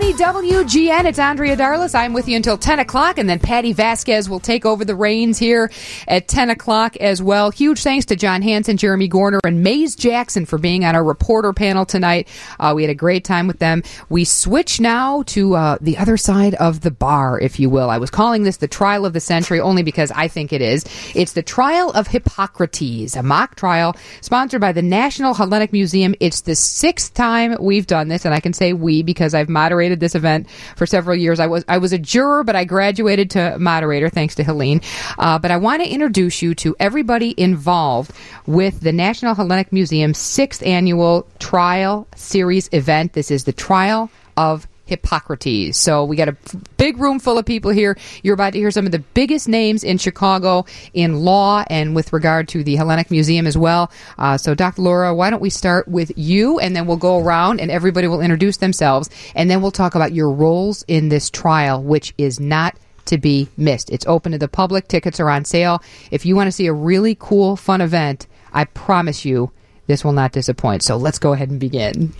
720 WGN. It's Andrea Darlas. I'm with you until 10 o'clock, and then Patti Vasquez will take over the reins here at 10 o'clock as well. Huge thanks to John Hanson, Jeremy Gorner, and Maze Jackson for being on our reporter panel tonight. Uh, we had a great time with them. We switch now to uh, the other side of the bar, if you will. I was calling this the trial of the century only because I think it is. It's the trial of Hippocrates, a mock trial sponsored by the National Hellenic Museum. It's the sixth time we've done this, and I can say we because I've moderated this event for several years. I was I was a juror, but I graduated to moderator thanks to Helene. Uh, but I want to introduce you to everybody involved with the National Hellenic Museum's sixth annual trial series event. This is the trial of Hippocrates. So we got a big room full of people here. You're about to hear some of the biggest names in Chicago in law and with regard to the Hellenic Museum as well. Uh, so, Dr. Laura, why don't we start with you and then we'll go around and everybody will introduce themselves and then we'll talk about your roles in this trial, which is not to be missed. It's open to the public. Tickets are on sale. If you want to see a really cool, fun event, I promise you this will not disappoint. So let's go ahead and begin.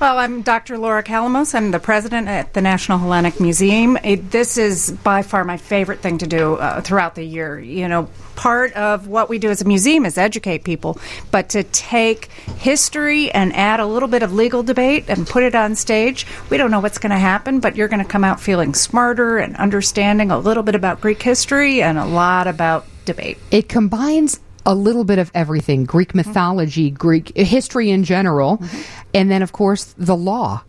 Well, I'm Dr. Laura Calamos. I'm the president at the National Hellenic Museum. It, this is by far my favorite thing to do uh, throughout the year. You know, part of what we do as a museum is educate people, but to take history and add a little bit of legal debate and put it on stage, we don't know what's going to happen, but you're going to come out feeling smarter and understanding a little bit about Greek history and a lot about debate. It combines a little bit of everything Greek mythology, Greek history in general, mm-hmm. and then, of course, the law.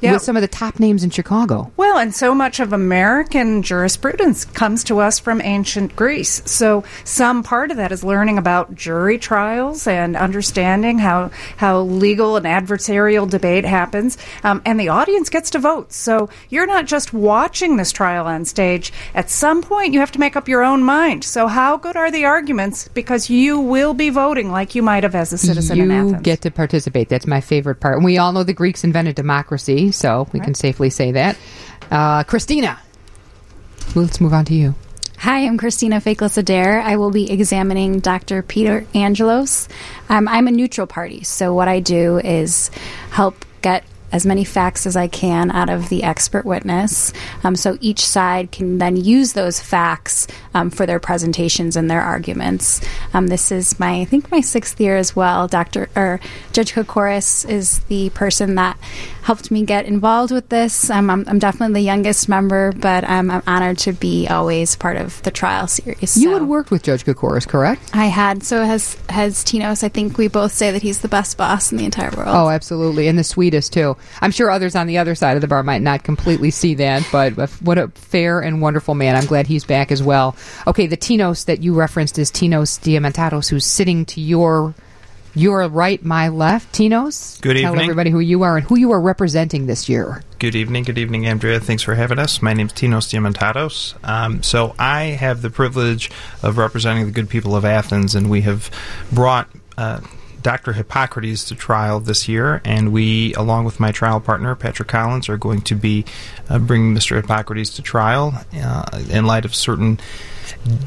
Yeah. Yeah. With some of the top names in Chicago. Well, and so much of American jurisprudence comes to us from ancient Greece. So some part of that is learning about jury trials and understanding how how legal and adversarial debate happens. Um, and the audience gets to vote. So you're not just watching this trial on stage. At some point, you have to make up your own mind. So how good are the arguments? Because you will be voting like you might have as a citizen you in Athens. get to participate. That's my favorite part. And we all know the Greeks invented democracy, so we can safely say that. Uh, Christina, let's move on to you. Hi, I'm Christina Faklis Adair. I will be examining Dr. Peter Angelos. Um, I'm a neutral party, so what I do is help get as many facts as I can out of the expert witness. Um, so each side can then use those facts um, for their presentations and their arguments. Um, this is my, I think, my sixth year as well. Dr. or Judge Kocoras is the person that helped me get involved with this. Um, I'm, I'm definitely the youngest member, but um, I'm honored to be always part of the trial series. You So- had worked with Judge Kocoras, correct? I had. So has has Tinos. I think we both say that he's the best boss in the entire world. Oh, absolutely. And the sweetest, too. I'm sure others on the other side of the bar might not completely see that, but what a fair and wonderful man. I'm glad he's back as well. Okay, the Tinos that you referenced is Tinos Diamantatos, who's sitting to your. Your right, my left. Tinos, Good evening. Tell everybody who you are and who you are representing this year. Good evening, good evening, Andrea. Thanks for having us. My name is Tinos Diamantatos. Um, so I have the privilege of representing the good people of Athens, and we have brought uh, Dr. Hippocrates to trial this year, and we, along with my trial partner Patrick Collins, are going to be uh, bringing Mr. Hippocrates to trial uh, in light of certain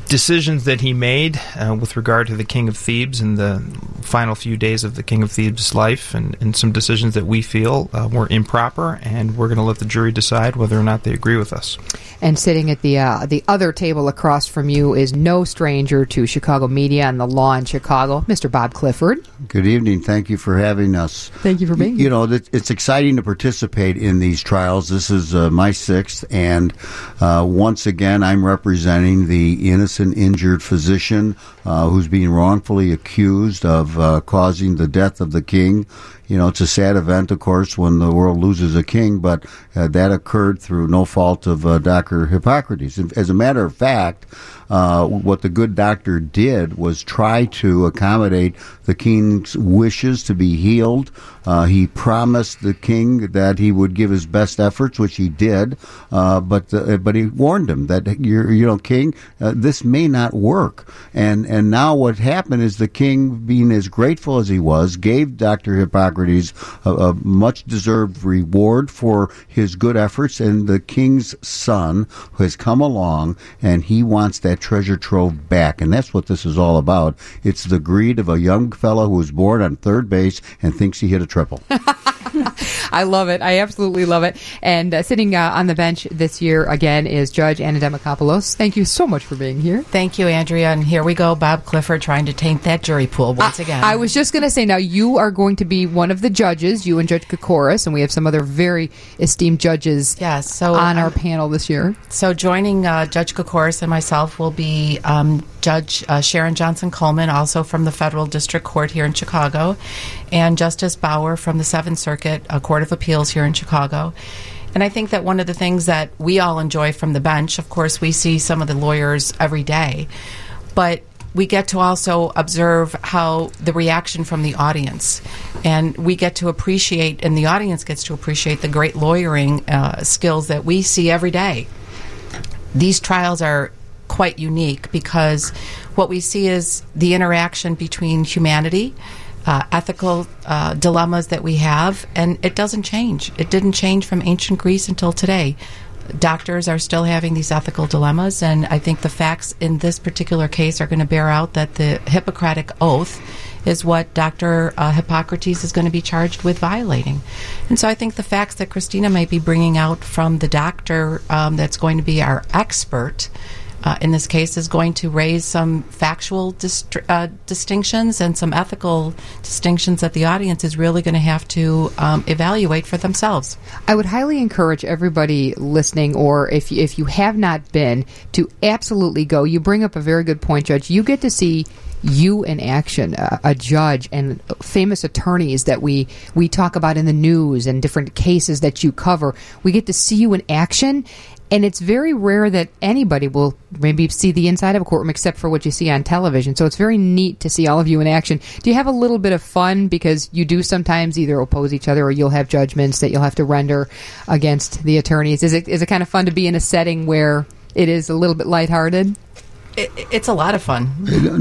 decisions that he made uh, with regard to the King of Thebes in the final few days of the King of Thebes' life, and, and some decisions that we feel uh, were improper, and we're going to let the jury decide whether or not they agree with us. And sitting at the uh, the other table across from you is no stranger to Chicago media and the law in Chicago, Mr. Bob Clifford. Good evening. Thank you for having us. Thank you for being You know, it's exciting to participate in these trials. This is uh, my sixth, and uh, once again, I'm representing the innocent, injured physician uh, who's being wrongfully accused of uh, causing the death of the king. You know, it's a sad event, of course, when the world loses a king, but uh, that occurred through no fault of uh, Dr. Hippocrates. As a matter of fact, uh, what the good doctor did was try to accommodate the king's wishes to be healed. Uh, he promised the king that he would give his best efforts, which he did. Uh, but uh, but he warned him that you know king, this may not work. And and now what happened is the king, being as grateful as he was, gave Dr. Hippocrates a, a much deserved reward for his good efforts, and the king's son has come along and he wants that treasure trove back. And that's what this is all about. It's the greed of a young fellow who was born on third base and thinks he hit a triple. I love it. I absolutely love it. And uh, sitting uh, on the bench this year again is Judge Anna Demacopoulos. Thank you so much for being here. Thank you, Andrea. And here we go, Bob Clifford trying to taint that jury pool once again. I was just going to say, now you are going to be one of the judges, you and Judge Kocoras, and we have some other very esteemed judges yes, so on our panel this year. So joining uh, Judge Kocoras and myself will be um, Judge uh, Sharon Johnson Coleman, also from the Federal District Court here in Chicago, and Justice Bauer from the Seventh Circuit a Court of Appeals here in Chicago. And I think that one of the things that we all enjoy from the bench, of course, we see some of the lawyers every day, but we get to also observe how the reaction from the audience, and we get to appreciate, and the audience gets to appreciate the great lawyering uh, skills that we see every day. These trials are quite unique because what we see is the interaction between humanity, uh, ethical uh, dilemmas that we have, and it doesn't change. It didn't change from ancient Greece until today. Doctors are still having these ethical dilemmas, and I think the facts in this particular case are going to bear out that the Hippocratic Oath is what Dr. Uh, Hippocrates is going to be charged with violating. And so I think the facts that Christina might be bringing out from the doctor um, that's going to be our expert uh, in this case is going to raise some factual dist- uh, distinctions and some ethical distinctions that the audience is really going to have to um, evaluate for themselves. I would highly encourage everybody listening, or if if you have not been, to absolutely go. You bring up a very good point, Judge. You get to see you in action, a, a, judge and famous attorneys that we we talk about in the news and different cases that you cover. We get to see you in action, and it's very rare that anybody will maybe see the inside of a courtroom except for what you see on television. So it's very neat to see all of you in action. Do you have a little bit of fun because you do sometimes either oppose each other or you'll have judgments that you'll have to render against the attorneys? Is it is it kind of fun to be in a setting where it is a little bit lighthearted? It, it's a lot of fun.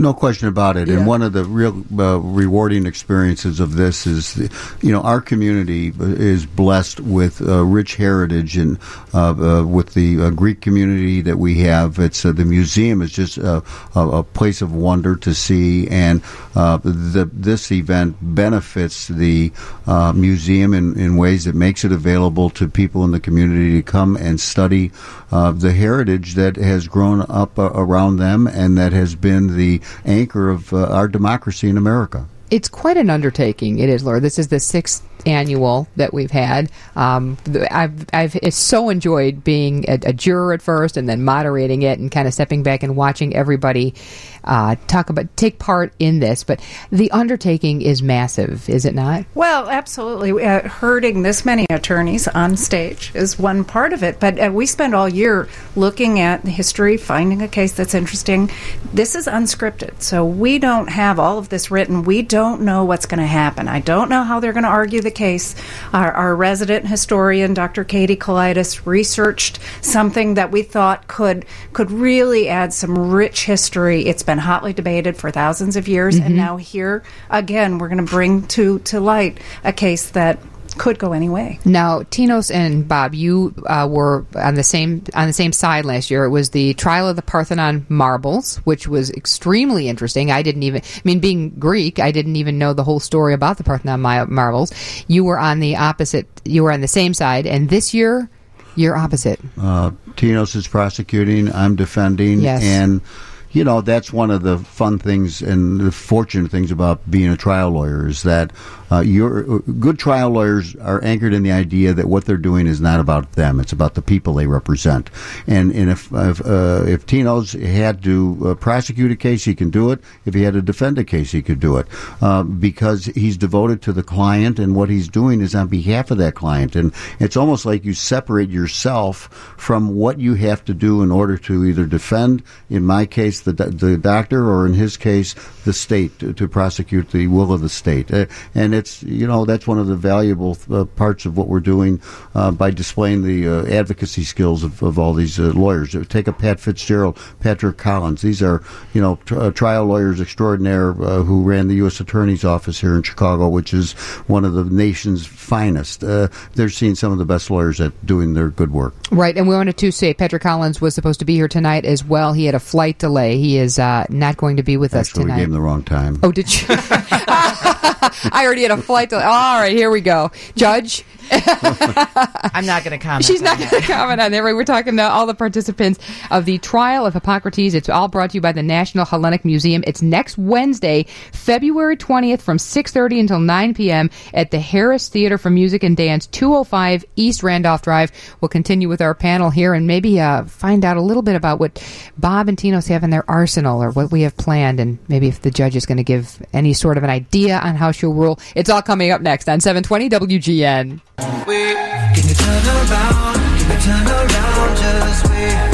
No question about it. Yeah. And one of the real uh, rewarding experiences of this is, you know, our community is blessed with uh, rich heritage and uh, uh with the uh, Greek community that we have. It's uh, the museum is just a, a, place of wonder to see, and the, this event benefits the museum in, in ways that makes it available to people in the community to come and study the heritage that has grown up around them and that has been the anchor of uh, our democracy in America. It's quite an undertaking. It is, Laura. This is the sixth annual that we've had. Um, I've, I've so enjoyed being a, a, juror at first and then moderating it and kind of stepping back and watching everybody uh, talk about take part in this. But the undertaking is massive, is it not? Well, absolutely. Uh, herding this many attorneys on stage is one part of it. But uh, we spend all year looking at the history, finding a case that's interesting. This is unscripted, so we don't have all of this written. We don't know what's going to happen. I don't know how they're going to argue the case. Our, our resident historian, Dr. Katie Kaulitis, researched something that we thought could could really add some rich history. It's been hotly debated for thousands of years, mm-hmm. and now here again, we're going to bring to to light a case that could go any way. Now, Tinos and Bob, you uh, were on the same on the same side last year. It was the trial of the Parthenon marbles, which was extremely interesting. I didn't even, I mean, being Greek, I didn't even know the whole story about the Parthenon marbles. You were on the opposite. You were on the same side, and this year. You're opposite. Uh, Tinos is prosecuting. I'm defending. Yes. And you know that's one of the fun things and the fortunate things about being a trial lawyer is that uh, your good trial lawyers are anchored in the idea that what they're doing is not about them; it's about the people they represent. And, and if if, uh, if Tinos had to uh, prosecute a case, he can do it. If he had to defend a case, he could do it uh, because he's devoted to the client, and what he's doing is on behalf of that client. And it's almost like you separate yourself from what you have to do in order to either defend, in my case, the the doctor, or in his case, the state to, to prosecute the will of the state. Uh, and it's you know that's one of the valuable uh, parts of what we're doing uh, by displaying the uh, advocacy skills of, of all these uh, lawyers. Take a Pat Fitzgerald, Patrick Collins. These are you know tr- trial lawyers extraordinaire who ran the U.S. Attorney's Office here in Chicago, which is one of the nation's finest. they're seeing some of the best lawyers at doing their good work. Right, and we wanted to say Patrick Collins was supposed to be here tonight as well. He had a flight delay. He is not going to be with Actually, us tonight. we gave him the wrong time. Oh, did you? I already had a flight delay. All right, here we go. Judge, I'm not going to comment. She's not going to comment on that. We're talking to all the participants of the trial of Hippocrates. It's all brought to you by the National Hellenic Museum. It's next Wednesday, February 20th from 6.30 until 9 p.m. at the Harris Theater for Music and Dance, 205 East Randolph Drive. We'll continue with our panel here and maybe uh, find out a little bit about what Bob and Tinos have in their arsenal or what we have planned and maybe if the judge is going to give any sort of an idea on how she'll rule. It's all coming up next on 720 WGN. If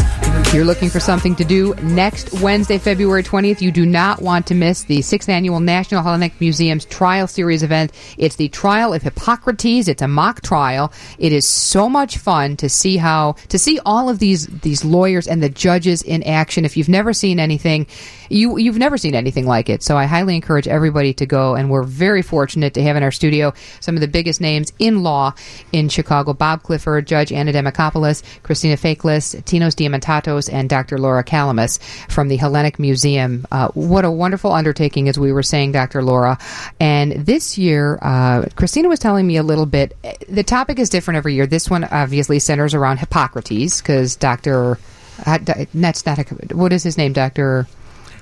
you're looking for something to do next Wednesday, February 20th, you do not want to miss the 6th Annual National Hellenic Museum's Trial Series event. It's the Trial of Hippocrates. It's a mock trial. It is so much fun to see how, to see all of these, these lawyers and the judges in action. If you've never seen anything, you, you've never seen anything like it. So I highly encourage everybody to go. And we're very fortunate to have in our studio some of the biggest names in law in Chicago. Bob Clifford, Judge Anna Demacopoulos, Christina Faklis, Tinos Diamantatos, and Dr. Laura Calamos from the Hellenic Museum. Uh, what a wonderful undertaking, as we were saying, Dr. Laura. And this year, uh, Christina was telling me a little bit. The topic is different every year. This one obviously centers around Hippocrates, because Dr. Uh, that's not a, what is his name, Doctor?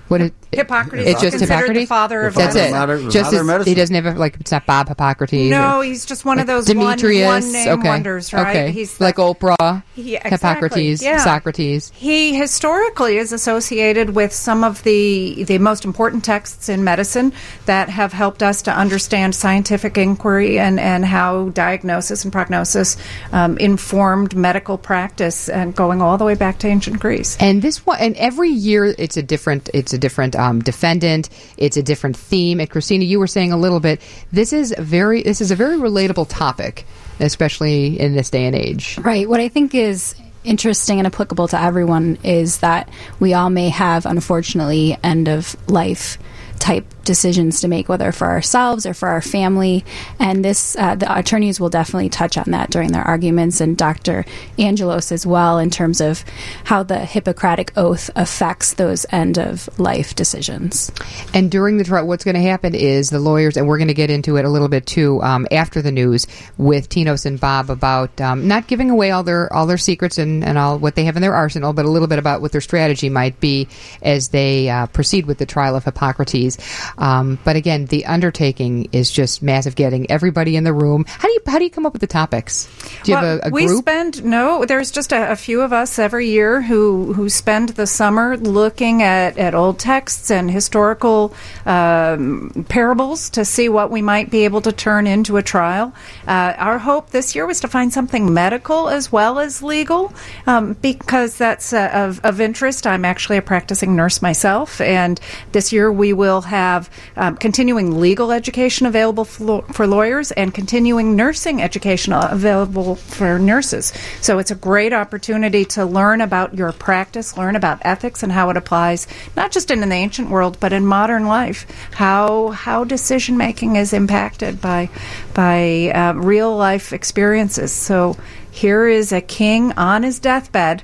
What is Hippocrates It's just Hippocrates. the father of That's it. of modern- just modern as, medicine. he doesn't have a, like it's not Bob Hippocrates. No, or- he's just one of those Demetrius. one, one name okay. wonders, right? Okay. He's like the- Oprah, Yeah, exactly. Hippocrates, Yeah. Socrates. He historically is associated with some of the the most important texts in medicine that have helped us to understand scientific inquiry and, and how diagnosis and prognosis um, informed medical practice, and going all the way back to ancient Greece. And this one, and every year it's a different, it's a different um, defendant, it's a different theme. And Christina, you were saying a little bit. This is very, this is a very relatable topic, especially in this day and age. Right. What I think is interesting and applicable to everyone is that we all may have, unfortunately, end of life type decisions to make, whether for ourselves or for our family. And this, uh, the attorneys will definitely touch on that during their arguments, and Dr. Angelos as well, in terms of how the Hippocratic Oath affects those end of life decisions. And during the trial, what's going to happen is the lawyers, and we're going to get into it a little bit too um, after the news with Tinos and Bob about um, not giving away all their all their secrets and, and all what they have in their arsenal, but a little bit about what their strategy might be as they uh, proceed with the trial of Hippocrates. Um, but again, the undertaking is just massive. Getting everybody in the room. How do you how do you come up with the topics? Do you Well, have a, a we group? spend no. There's just a, a few of us every year who who spend the summer looking at, at old texts and historical um, parables to see what we might be able to turn into a trial. Uh, our hope this year was to find something medical as well as legal, um, because that's uh, of, of interest. I'm actually a practicing nurse myself, and this year we will have um, continuing legal education available for, for lawyers and continuing nursing education available for nurses. So it's a great opportunity to learn about your practice, learn about ethics and how it applies, not just in the ancient world, but in modern life. How how decision making is impacted by by uh, real life experiences. So here is a king on his deathbed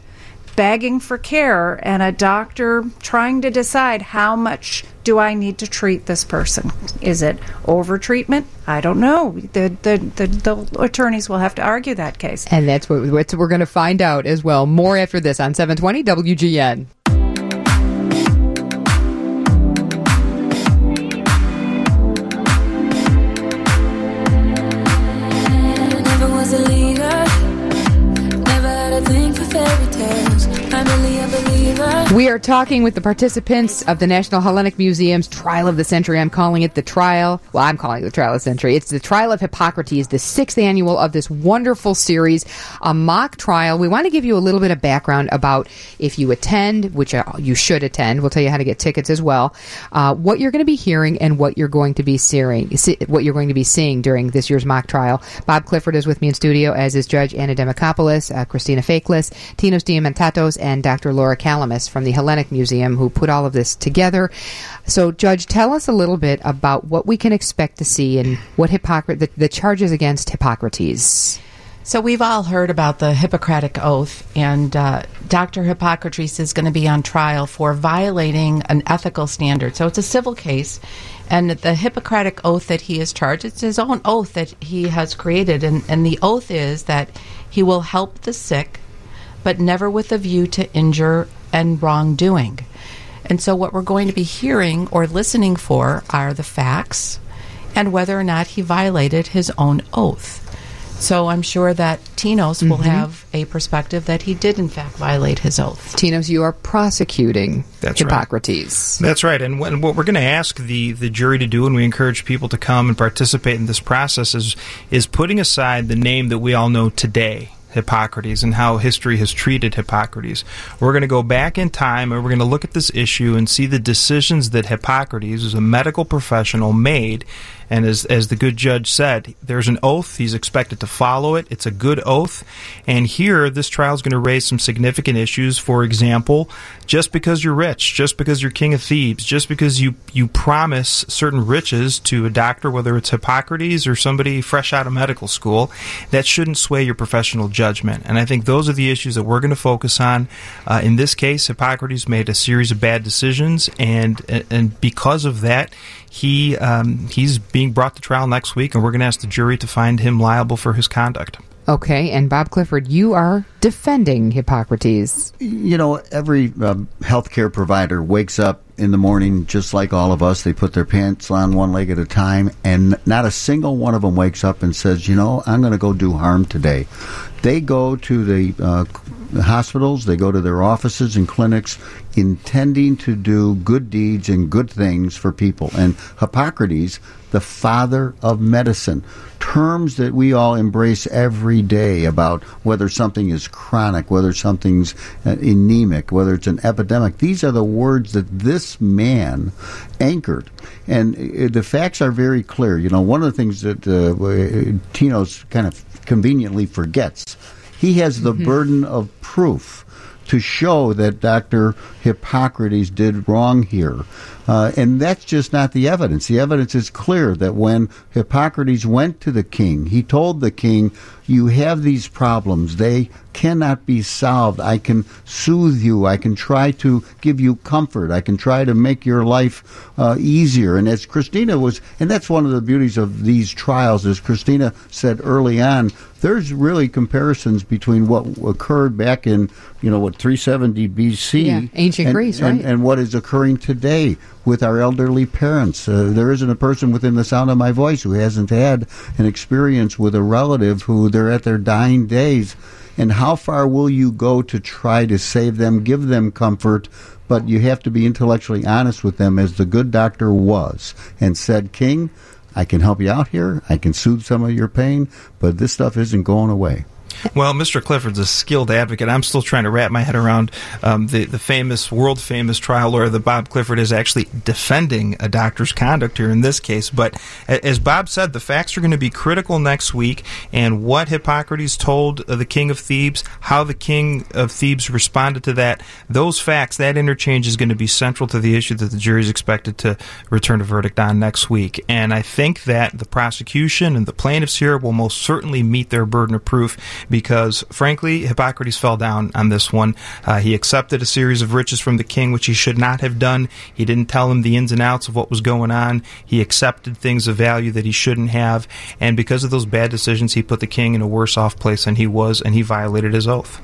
begging for care and a doctor trying to decide how much do I need to treat this person? Is it over treatment? I don't know. The, the, the, the attorneys will have to argue that case. and that's what, what we're going to find out as well. More after this on 720 WGN. We are talking with the participants of the National Hellenic Museum's Trial of the Century. I'm calling it the trial. Well, I'm calling it the Trial of the Century. It's the Trial of Hippocrates, the sixth annual of this wonderful series, a mock trial. We want to give you a little bit of background about if you attend, which uh, you should attend. We'll tell you how to get tickets as well. Uh, what you're going to be hearing and what you're going to be seeing, what you're going to be seeing during this year's mock trial. Bob Clifford is with me in studio, as is Judge Anna Demacopoulos, uh, Christina Faklis, Tinos Diamantatos, and Dr. Laura Calamos from the Hellenic Museum, who put all of this together. So, Judge, tell us a little bit about what we can expect to see and what Hippocrates, the, the charges against Hippocrates. So we've all heard about the Hippocratic Oath, and uh, Dr. Hippocrates is going to be on trial for violating an ethical standard. So it's a civil case, and the Hippocratic Oath that he is charged, it's his own oath that he has created, and, and the oath is that he will help the sick, but never with a view to injure and wrongdoing. And so what we're going to be hearing or listening for are the facts and whether or not he violated his own oath. So I'm sure that Tinos mm-hmm. will have a perspective that he did, in fact, violate his oath. Tinos, you are prosecuting That's Hippocrates. Right. That's right. And what we're going to ask the, the jury to do, and we encourage people to come and participate in this process, is, is putting aside the name that we all know today Hippocrates and how history has treated Hippocrates. We're going to go back in time and we're going to look at this issue and see the decisions that Hippocrates, as a medical professional, made and as, as the good judge said, there's an oath. He's expected to follow it. It's a good oath. And here, this trial is going to raise some significant issues. For example, just because you're rich, just because you're king of Thebes, just because you, you promise certain riches to a doctor, whether it's Hippocrates or somebody fresh out of medical school, that shouldn't sway your professional judgment. And I think those are the issues that we're going to focus on. Uh, in this case, Hippocrates made a series of bad decisions, and and because of that, he um, he's being brought to trial next week, and we're going to ask the jury to find him liable for his conduct. Okay, and Bob Clifford, you are defending Hippocrates. You know, every um, healthcare provider wakes up in the morning just like all of us. They put their pants on one leg at a time, and not a single one of them wakes up and says, "You know, I'm going to go do harm today." They go to the uh, hospitals, they go to their offices and clinics intending to do good deeds and good things for people. And Hippocrates, the father of medicine, terms that we all embrace every day about whether something is chronic, whether something's uh, anemic, whether it's an epidemic. These are the words that this man anchored. And uh, the facts are very clear. You know, one of the things that uh, Tinos kind of conveniently forgets he has the mm-hmm. burden of proof to show that Dr. Hippocrates did wrong here. Uh, and that's just not the evidence. The evidence is clear that when Hippocrates went to the king, he told the king, You have these problems. They cannot be solved. I can soothe you. I can try to give you comfort. I can try to make your life uh, easier. And as Christina was, and that's one of the beauties of these trials, as Christina said early on, there's really comparisons between what occurred back in, you know, what 370 BC, yeah, ancient and, Greece, right, and, and, what is occurring today with our elderly parents. Uh, there isn't a person within the sound of my voice who hasn't had an experience with a relative who they're at their dying days. And how far will you go to try to save them, give them comfort, but you have to be intellectually honest with them, as the good doctor was, and said, King, I can help you out here. I can soothe some of your pain, but this stuff isn't going away. Well, Mr. Clifford's a skilled advocate. I'm still trying to wrap my head around um, the the famous, world famous trial lawyer that Bob Clifford is actually defending a doctor's conduct here in this case. But as Bob said, the facts are going to be critical next week, and what Hippocrates told the king of Thebes, how the king of Thebes responded to that, those facts, that interchange is going to be central to the issue that the jury is expected to return a verdict on next week. And I think that the prosecution and the plaintiffs here will most certainly meet their burden of proof because, frankly, Hippocrates fell down on this one. Uh, he accepted a series of riches from the king, which he should not have done. He didn't tell him the ins and outs of what was going on. He accepted things of value that he shouldn't have. And because of those bad decisions, he put the king in a worse off place than he was, and he violated his oath.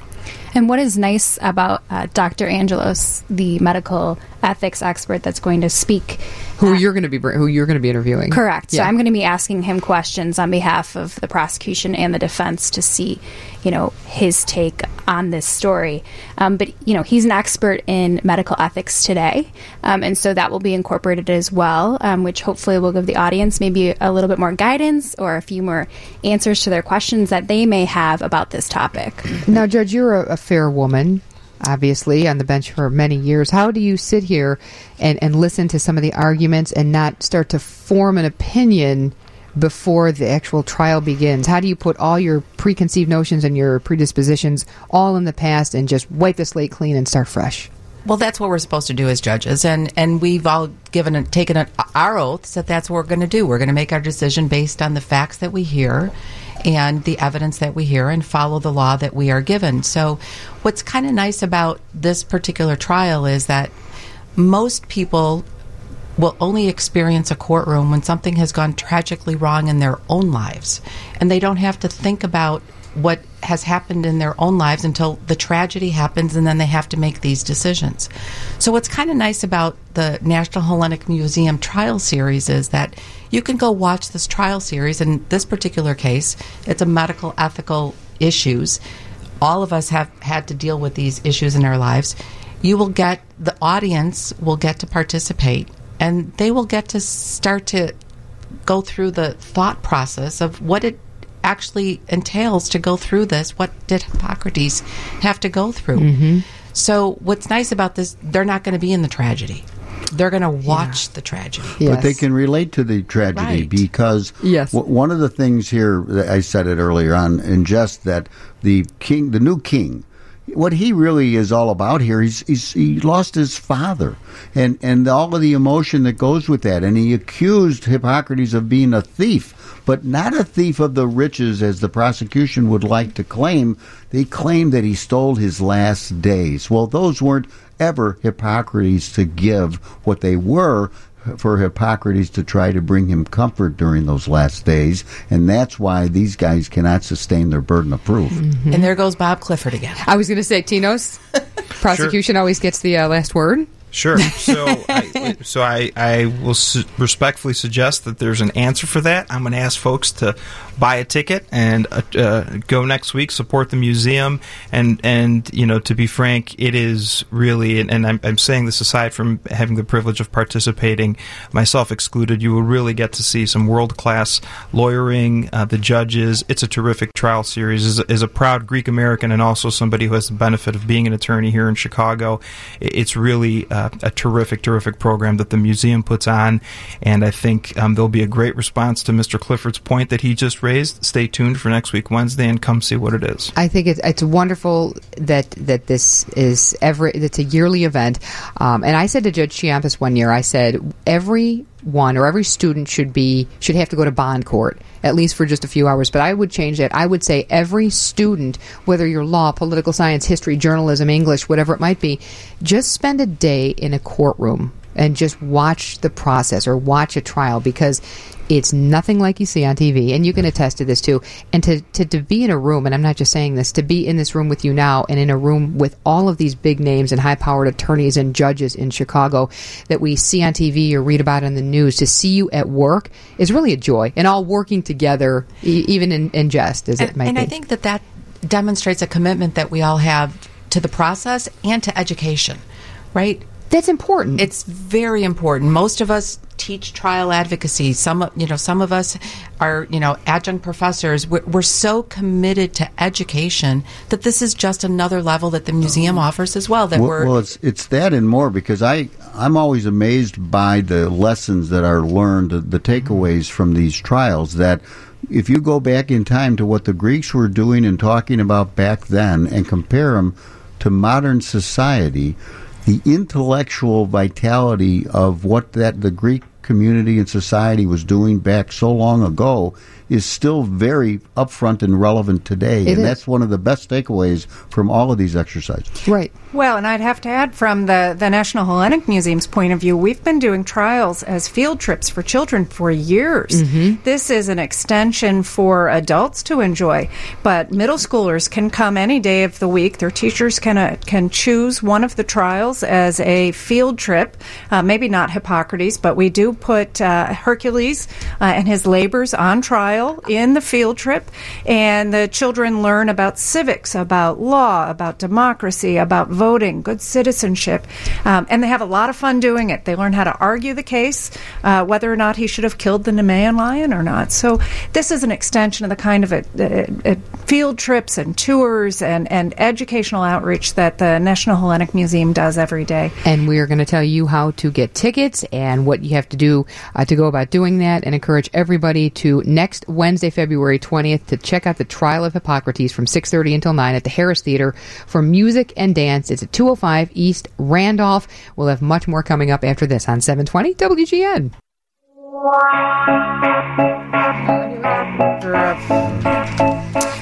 And what is nice about uh, Dr. Angelos, the medical ethics expert that's going to speak. Who you're going to be who you're going to be interviewing? Correct. So I'm going to be asking him questions on behalf of the prosecution and the defense to see, you know, his take on this story. Um, but you know, he's an expert in medical ethics today, um, and so that will be incorporated as well, um, which hopefully will give the audience maybe a little bit more guidance or a few more answers to their questions that they may have about this topic. Now, Judge, you're a, a fair woman, obviously, on the bench for many years. How do you sit here and, and listen to some of the arguments and not start to form an opinion before the actual trial begins? How do you put all your preconceived notions and your predispositions all in the past and just wipe the slate clean and start fresh? Well, that's what we're supposed to do as judges, and and we've all given a, taken a, our oaths that that's what we're going to do. We're going to make our decision based on the facts that we hear, and the evidence that we hear, and follow the law that we are given. So, what's kind of nice about this particular trial is that most people will only experience a courtroom when something has gone tragically wrong in their own lives, and they don't have to think about what has happened in their own lives until the tragedy happens and then they have to make these decisions. So what's kind of nice about the National Hellenic Museum trial series is that you can go watch this trial series in this particular case it's a medical ethical issues. All of us have had to deal with these issues in our lives. You will get the audience will get to participate and they will get to start to go through the thought process of what it actually entails to go through this. What did Hippocrates have to go through? Mm-hmm. So, what's nice about this, they're not going to be in the tragedy. They're going to watch the tragedy. But they can relate to the tragedy Right. because Yes. w- one of the things here that I said it earlier on in jest that the king, the new king, what he really is all about here, he's, he's he lost his father, and and all of the emotion that goes with that, and he accused Hippocrates of being a thief, but not a thief of the riches as the prosecution would like to claim. They claim that he stole his last days. Well, those weren't ever Hippocrates to give what they were for Hippocrates to try to bring him comfort during those last days, and that's why these guys cannot sustain their burden of proof. And there goes Bob Clifford again. I was going to say, Tinos, prosecution always gets the uh, last word. Sure. So, I, so I, I will su- respectfully suggest that there's an answer for that. I'm going to ask folks to buy a ticket and uh, uh, go next week, support the museum, and and you know, to be frank, it is really, and, and I'm, I'm saying this aside from having the privilege of participating, myself excluded, you will really get to see some world class lawyering, uh, the judges. It's a terrific trial series. A, as a proud Greek American and also somebody who has the benefit of being an attorney here in Chicago, it's really uh, a terrific, terrific program that the museum puts on. And I think um, there'll be a great response to Mr. Clifford's point that he just raised. Stay tuned for next week, Wednesday, and come see what it is. I think it's, it's wonderful that that this is every it's a yearly event. Um, and I said to Judge Chiampus one year, I said every one or every student should be should have to go to bond court at least for just a few hours. But I would change that. I would say every student, whether you're law, political science, history, journalism, English, whatever it might be, just spend a day in a courtroom and just watch the process or watch a trial because it's nothing like you see on TV, and you can attest to this too. And to, to, to be in a room, and I'm not just saying this, to be in this room with you now and in a room with all of these big names and high powered attorneys and judges in Chicago that we see on TV or read about in the news, to see you at work is really a joy, and all working together, e- even in, in jest, as it And, might and be. I think that that demonstrates a commitment that we all have to the process and to education, right? That's important. It's very important. Most of us teach trial advocacy. Some, of- you know, some of us are, you know, adjunct professors. We're, we're so committed to education that this is just another level that the museum offers as well. That Well, we're well, it's it's that and more because I I'm always amazed by the lessons that are learned, the, the takeaways from these trials. That if you go back in time to what the Greeks were doing and talking about back then, and compare them to modern society, the intellectual vitality of what that the Greek community and society was doing back so long ago is still very upfront and relevant today. It and is. that's one of the best takeaways from all of these exercises. Right. Well, and I'd have to add from the, the National Hellenic Museum's point of view, we've been doing trials as field trips for children for years. This is an extension for adults to enjoy, but middle schoolers can come any day of the week. Their teachers can uh, can choose one of the trials as a field trip. Uh, maybe not Hippocrates, but we do put uh, Hercules uh, and his labors on trial in the field trip, and the children learn about civics, about law, about democracy, about voting, good citizenship, um, and they have a lot of fun doing it. They learn how to argue the case, uh, whether or not he should have killed the Nemean lion or not. So this is an extension of the kind of a, a, a field trips and tours and, and educational outreach that the National Hellenic Museum does every day. And we are going to tell you how to get tickets and what you have to do uh, to go about doing that and encourage everybody to next Wednesday, February 20th to check out the Trial of Hippocrates from 6.30 until 9 at the Harris Theater for music and dance. It's at 205 East Randolph. We'll have much more coming up after this on 720 WGN.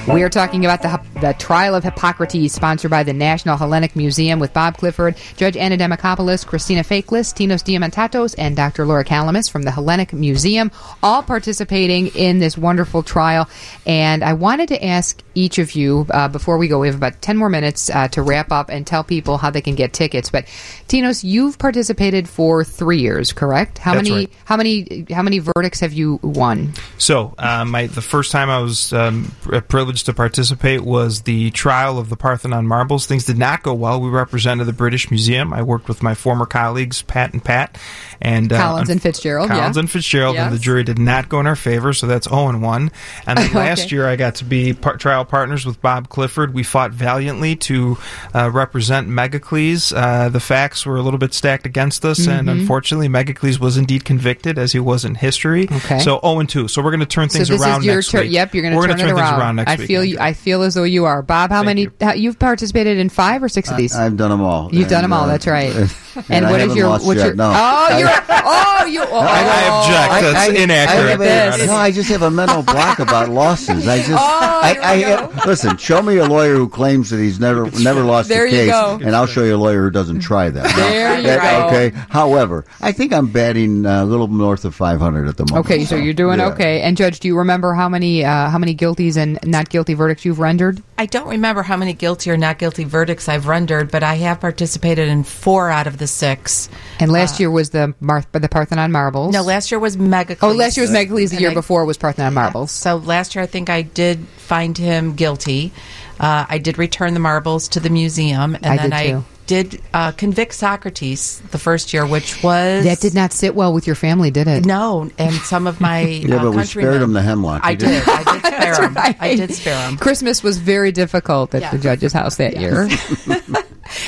We are talking about the, the trial of Hippocrates, sponsored by the National Hellenic Museum with Bob Clifford, Judge Anna Demacopoulos, Christina Faklis, Tinos Diamantatos, and Dr. Laura Calamos from the Hellenic Museum, all participating in this wonderful trial. And I wanted to ask each of you, uh, before we go, we have about 10 more minutes uh, to wrap up and tell people how they can get tickets. But Tinos, you've participated for three years, correct? How That's many? right. How many? How many verdicts have you won? So, uh, my the first time I was um, pri- to participate was the trial of the Parthenon marbles. Things did not go well. We represented the British Museum. I worked with my former colleagues Pat and Pat, and uh, Collins and Fitzgerald, Collins yeah. and Fitzgerald, and the jury did not go in our favor. So that's zero and one. And then last Okay. year I got to be par- trial partners with Bob Clifford. We fought valiantly to uh, represent Megacles. Uh, the facts were a little bit stacked against us, and Mm-hmm. unfortunately, Megacles was indeed convicted as he was in history. Okay. So 0 and 2. So we're going to turn things so this around is your next turn. week. Yep, you're going to gonna turn, it things around. around next I week. Feel you. I feel as though you are, Bob. How Thank many? you. How, you've participated in five or six of these. I've done them all. You've done And, them all. uh, That's right. and and I what is your? What's yet, your? no. Oh, you're. Oh, you. Oh, I, I object. That's I- I inaccurate. have a- This. no, I just have a mental block about losses. I just, I, I have, listen. Show me a lawyer who claims that he's never never lost There a you case, go. and I'll show you a lawyer who doesn't try that. Now, There you that- go. Okay. However, I think I'm batting uh, a little north of 500 at the moment. Okay, so you're doing yeah. okay. And Judge, do you remember how many uh, how many guilties and not guilty verdicts you've rendered? I don't remember how many guilty or not guilty verdicts I've rendered, but I have participated in four out of the six. And last year was the Mar- the Parthenon marbles. No, last year was Megacles. Oh, last year was Megacles. The year I- before was Parthenon marbles. So last year, I think I did find him guilty. Uh, I did return the marbles to the museum, and I then I too. Did uh, convict Socrates the first year, which was That did not sit well with your family, did it? no, and some of my Yeah, uh, but we spared him the hemlock. I did. did. I did spare him. I did spare him. Christmas was very difficult at Yeah. the judge's house that year.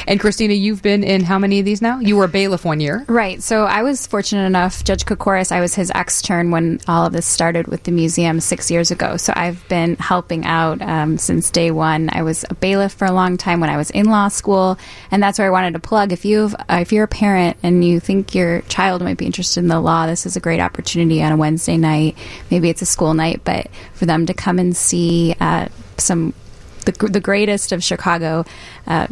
and Christina, you've been in how many of these now? You were a bailiff one year. Right. So I was fortunate enough, Judge Kocoras, I was his extern when all of this started with the museum six years ago. So I've been helping out um, since day one. I was a bailiff for a long time when I was in law school, and that's where I wanted to plug. If you've, uh, if you're a parent and you think your child might be interested in the law, this is a great opportunity on a Wednesday night. Maybe it's a school night, but for them to come and see uh, some the, the greatest of Chicago uh,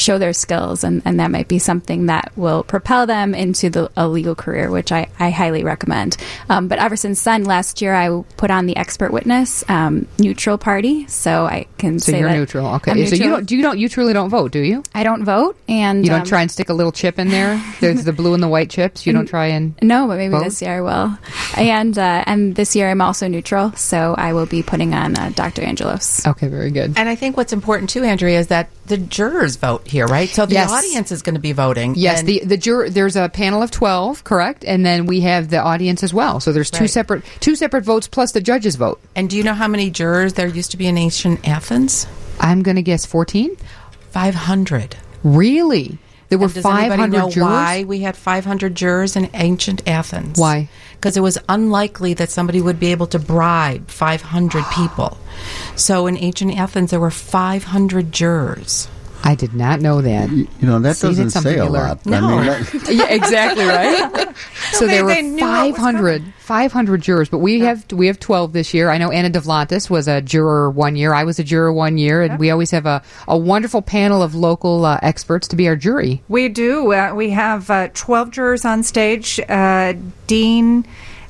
show their skills, and, and that might be something that will propel them into the, a legal career, which I, I highly recommend. Um, but ever since then, last year I put on the expert witness um, neutral party, so I can So say you're that neutral. Okay. I'm So you don't do you don't you truly don't vote, do you? I don't vote, and You don't um, try and stick a little chip in there. There's the blue and the white chips. You don't try and No, but maybe Vote? this year I will. And uh, and this year I'm also neutral, so I will be putting on uh, Dr. Angelos. Okay, very good. And I think what's important too, Andrea, is that the jurors vote here, right? So the Yes. audience is going to be voting. Yes, the the jur- there's a panel of twelve, correct, and then we have the audience as well. So there's two Right. separate two separate votes plus the judge's vote. And do you know how many jurors there used to be in ancient Athens? I'm going to guess fourteen. Five hundred. Really, there were Does five anybody know hundred jurors. why we had 500 jurors in ancient Athens? Why? Because it was unlikely that somebody would be able to bribe 500 people. So in ancient Athens, there were 500 jurors. I did not know that. You know that See, doesn't that's say a you learn. lot. I mean, that- yeah, exactly right. so They- there were they knew what was 500, 500 jurors, but we have we have twelve this year. I know Anna Davlantes was a juror one year. I was a juror one year, and we always have a, a wonderful panel of local uh, experts to be our jury. We do. Uh, we have uh, 12 jurors on stage. Uh, Dean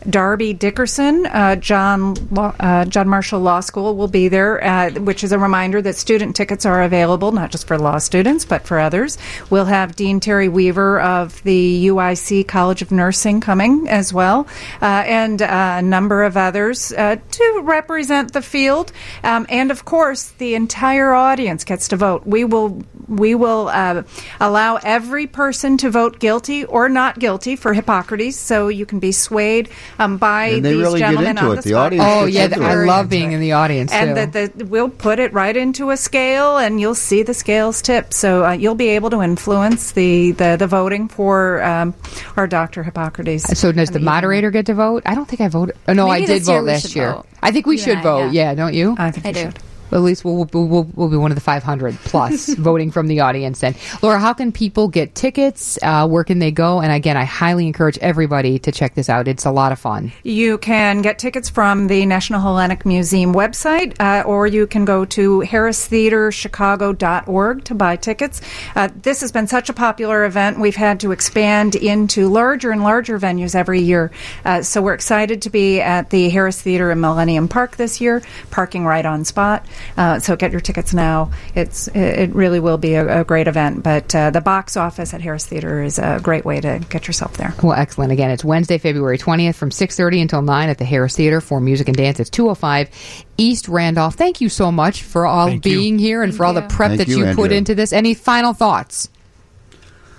Darby Dickerson, uh, John uh, John Marshall Law School will be there, uh, which is a reminder that student tickets are available not just for law students but for others. We'll have Dean Terry Weaver of the UIC College of Nursing coming as well, uh, and a number of others uh, to represent the field, um, and of course the entire audience gets to vote. We will we will uh, allow every person to vote guilty or not guilty for Hippocrates, so you can be swayed um, by And they these really get gentlemen into on it. the, The spot. audience Oh yeah, into th- it. I love being in the audience and too. that the, we'll put it right into a scale, and you'll see the scales tip. So uh, you'll be able to influence the the, the voting for um, our Dr. Hippocrates. so does on the evening. moderator get to vote? I don't think I voted. Oh, no, Maybe I did vote last year. vote. I think we You should I, vote. yeah. Yeah. don't you? I think I you do. should. At least we'll, we'll, we'll, we'll be one of the 500 plus voting from the audience then. Laura, how can people get tickets? Uh, where can they go? And again, I highly encourage everybody to check this out. It's a lot of fun. You can get tickets from the National Hellenic Museum website, uh, or you can go to harristheaterchicago.org to buy tickets. Uh, this has been such a popular event. We've had to expand into larger and larger venues every year. Uh, so we're excited to be at the Harris Theater in Millennium Park this year, parking right on spot. Uh, so get your tickets now. It's it really will be a, a great event. But uh, the box office at Harris Theater is a great way to get yourself there. Well, excellent. Again, it's Wednesday, February 20th from 6.30 until 9 at the Harris Theater for Music and Dance. It's 205 East Randolph. Thank you so much for all Thank you. being here and for all the prep Thank that you, you, put Andrea. into this. Any final thoughts?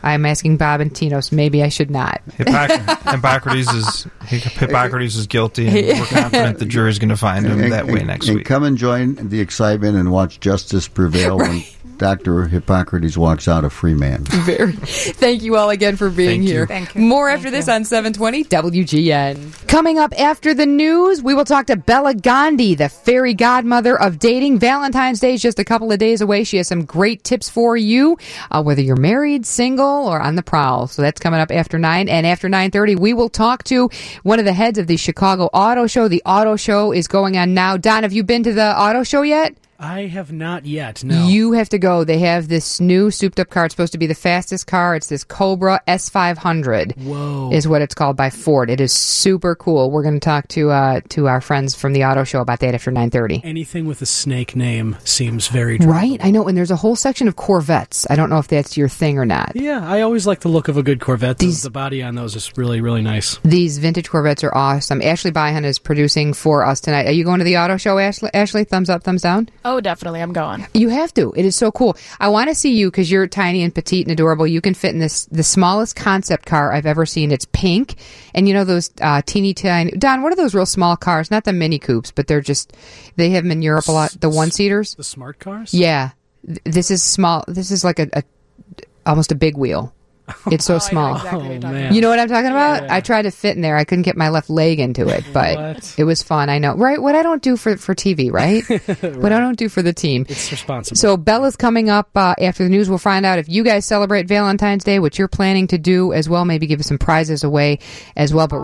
I'm asking Bob and Tinos. Maybe I should not. Hippoc- Hippocrates is Hippocrates is guilty, and we're confident the jury's going to find him and, that way and- next and week. come and join the excitement and watch justice prevail when Dr. Hippocrates walks out a free man. Very. Thank you all again for being Thank you. here. Thank you. More Thank after this on 720 WGN. Coming up after the news, we will talk to Bella Gandhi, the fairy godmother of dating. Valentine's Day is just a couple of days away. She has some great tips for you, uh, whether you're married, single, or on the prowl. So that's coming up after 9. And after 9.30, we will talk to one of the heads of the Chicago Auto Show. The Auto Show is going on now. Don, have you been to the Auto Show yet? I have not yet. No. You have to go. They have this new souped up car. It's supposed to be the fastest car. It's this Cobra S500. Whoa. Is what it's called by Ford. It is super cool. We're going to talk to uh, to our friends from the auto show about that after 9:30. Anything with a snake name seems very Right? I know and there's a whole section of Corvettes. I don't know if that's your thing or not. Yeah, I always like the look of a good Corvette. The- These- the body on those is really, really nice. These vintage Corvettes are awesome. Ashley Byhan is producing for us tonight. Are you going to the auto show, Ashley? Ashley, thumbs up, thumbs down. Oh, definitely. I'm going. You have to. It is so cool. I want to see you because you're tiny and petite and adorable. You can fit in this the smallest concept car I've ever seen. It's pink, and you know those uh, teeny tiny. Don, what are those real small cars? Not the mini coupes, but they're just they have them in Europe a lot. The one seaters. The smart cars? Yeah, this is small. This is like a, a almost a big wheel. It's so Oh, I know small. exactly you're Oh, man. You know what I'm talking about? Yeah. I tried to fit in there. I couldn't get my left leg into it, but it was fun. I know, right? What I don't do for for TV, right? What I don't do for the team. It's responsible. So Bella's coming up uh, after the news. We'll find out if you guys celebrate Valentine's Day, what you're planning to do as well. Maybe give us some prizes away as well. But